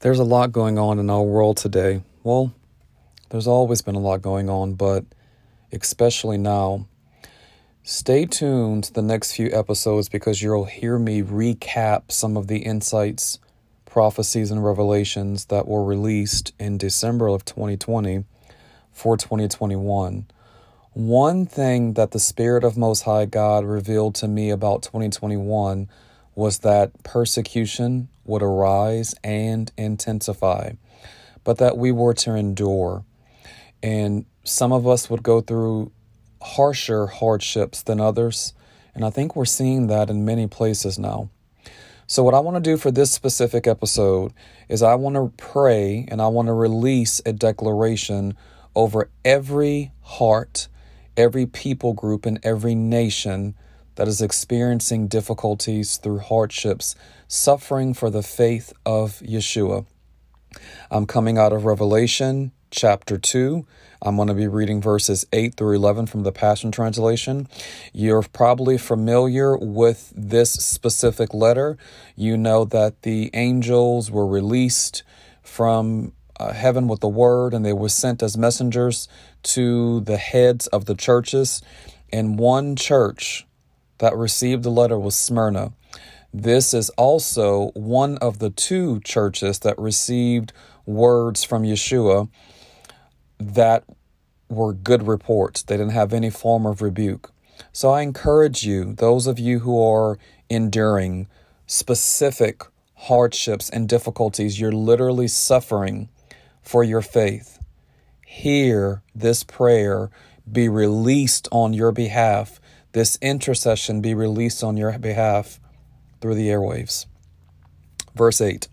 There's a lot going on in our world today. Well, there's always been a lot going on, but especially now. Stay tuned to the next few episodes because you'll hear me recap some of the insights, prophecies, and revelations that were released in December of 2020 for 2021. One thing that the Spirit of Most High God revealed to me about 2021 was that persecution would arise and intensify, but that we were to endure. And some of us would go through harsher hardships than others. And I think we're seeing that in many places now. So, what I want to do for this specific episode is I want to pray and I want to release a declaration over every heart, every people group, and every nation that is experiencing difficulties through hardships, suffering for the faith of Yeshua. I'm coming out of Revelation chapter 2. I'm going to be reading verses 8 through 11 from the Passion Translation. You're probably familiar with this specific letter. You know that the angels were released from uh, heaven with the word and they were sent as messengers to the heads of the churches. And one church that received the letter was Smyrna. This is also one of the two churches that received words from Yeshua that were good reports. They didn't have any form of rebuke. So I encourage you, those of you who are enduring specific hardships and difficulties, you're literally suffering for your faith. Hear this prayer be released on your behalf this intercession be released on your behalf through the airwaves. Verse 8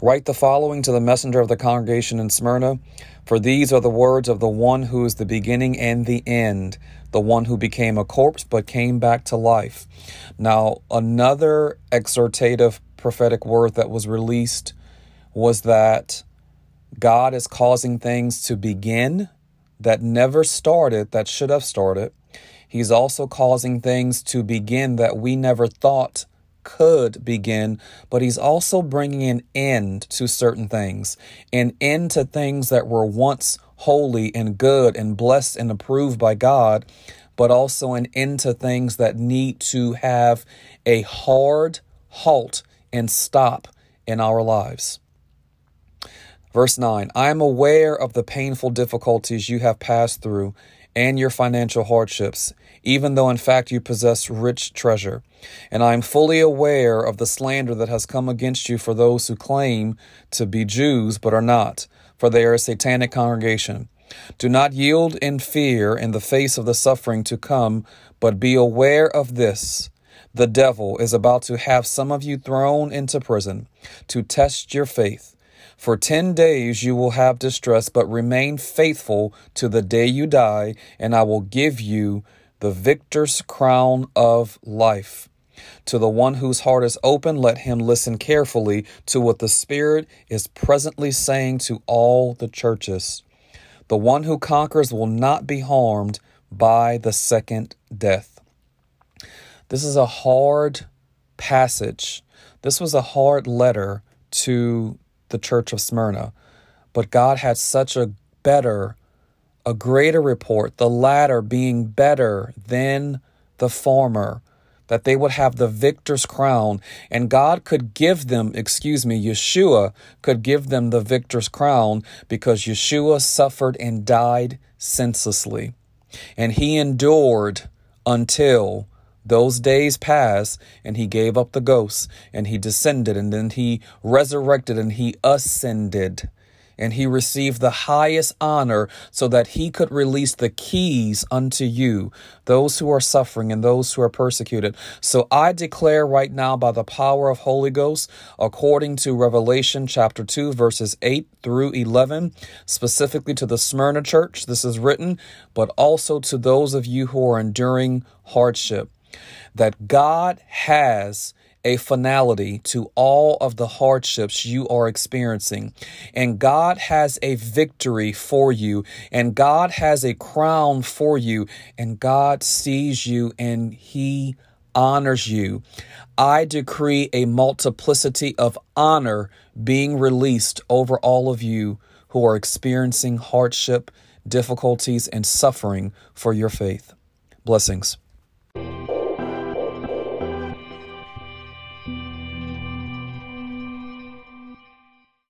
Write the following to the messenger of the congregation in Smyrna, for these are the words of the one who is the beginning and the end, the one who became a corpse but came back to life. Now, another exhortative prophetic word that was released was that God is causing things to begin that never started, that should have started He's also causing things to begin that we never thought could begin, but he's also bringing an end to certain things, an end to things that were once holy and good and blessed and approved by God, but also an end to things that need to have a hard halt and stop in our lives. Verse 9 I am aware of the painful difficulties you have passed through and your financial hardships, even though in fact you possess rich treasure. And I am fully aware of the slander that has come against you for those who claim to be Jews but are not, for they are a satanic congregation. Do not yield in fear in the face of the suffering to come, but be aware of this. The devil is about to have some of you thrown into prison to test your faith. For ten days you will have distress, but remain faithful to the day you die, and I will give you the victor's crown of life. To the one whose heart is open, let him listen carefully to what the Spirit is presently saying to all the churches. The one who conquers will not be harmed by the second death. This is a hard passage. This was a hard letter to the church of Smyrna. But God had such a better, a greater report, the latter being better than the former, that they would have the victor's crown. And God could give them, excuse me, Yeshua could give them the victor's crown because Yeshua suffered and died senselessly. And he endured until those days passed, and he gave up the ghost, and he descended, and then he resurrected, and he ascended. And he received the highest honor so that he could release the keys unto you, those who are suffering and those who are persecuted. So I declare right now by the power of Holy Ghost, according to Revelation chapter 2, verses 8 through 11, specifically to the Smyrna church, this is written, but also to those of you who are enduring hardship that God has a finality to all of the hardships you are experiencing. And God has a victory for you, and God has a crown for you, and God sees you and He honors you. I decree a multiplicity of honor being released over all of you who are experiencing hardship, difficulties, and suffering for your faith. Blessings.